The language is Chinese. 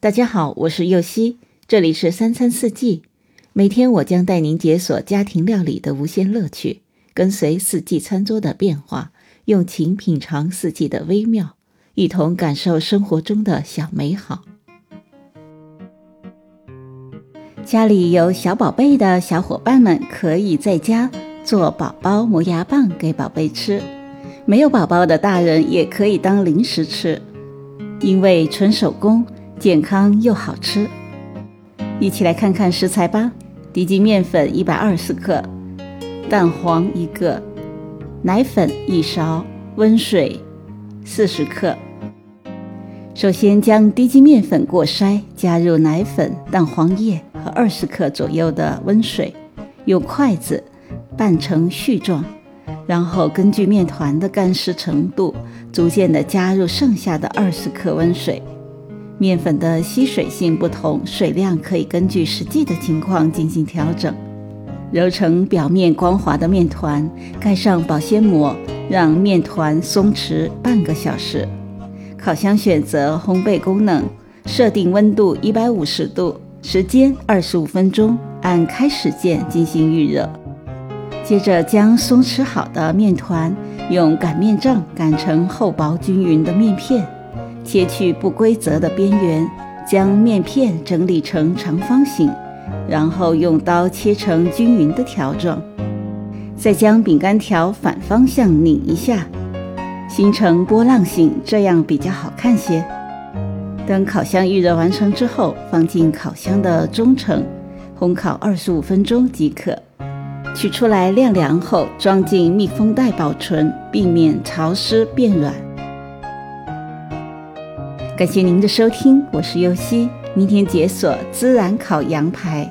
大家好，我是右希，这里是三餐四季。每天我将带您解锁家庭料理的无限乐趣，跟随四季餐桌的变化，用情品尝四季的微妙，一同感受生活中的小美好。家里有小宝贝的小伙伴们，可以在家做宝宝磨牙棒给宝贝吃；没有宝宝的大人也可以当零食吃，因为纯手工。健康又好吃，一起来看看食材吧。低筋面粉一百二十克，蛋黄一个，奶粉一勺，温水四十克。首先将低筋面粉过筛，加入奶粉、蛋黄液和二十克左右的温水，用筷子拌成絮状，然后根据面团的干湿程度，逐渐的加入剩下的二十克温水。面粉的吸水性不同，水量可以根据实际的情况进行调整。揉成表面光滑的面团，盖上保鲜膜，让面团松弛半个小时。烤箱选择烘焙功能，设定温度一百五十度，时间二十五分钟，按开始键进行预热。接着将松弛好的面团用擀面杖擀成厚薄均匀的面片。切去不规则的边缘，将面片整理成长方形，然后用刀切成均匀的条状。再将饼干条反方向拧一下，形成波浪形，这样比较好看些。等烤箱预热完成之后，放进烤箱的中层，烘烤二十五分钟即可。取出来晾凉后，装进密封袋保存，避免潮湿变软。感谢您的收听，我是优西。明天解锁孜然烤羊排。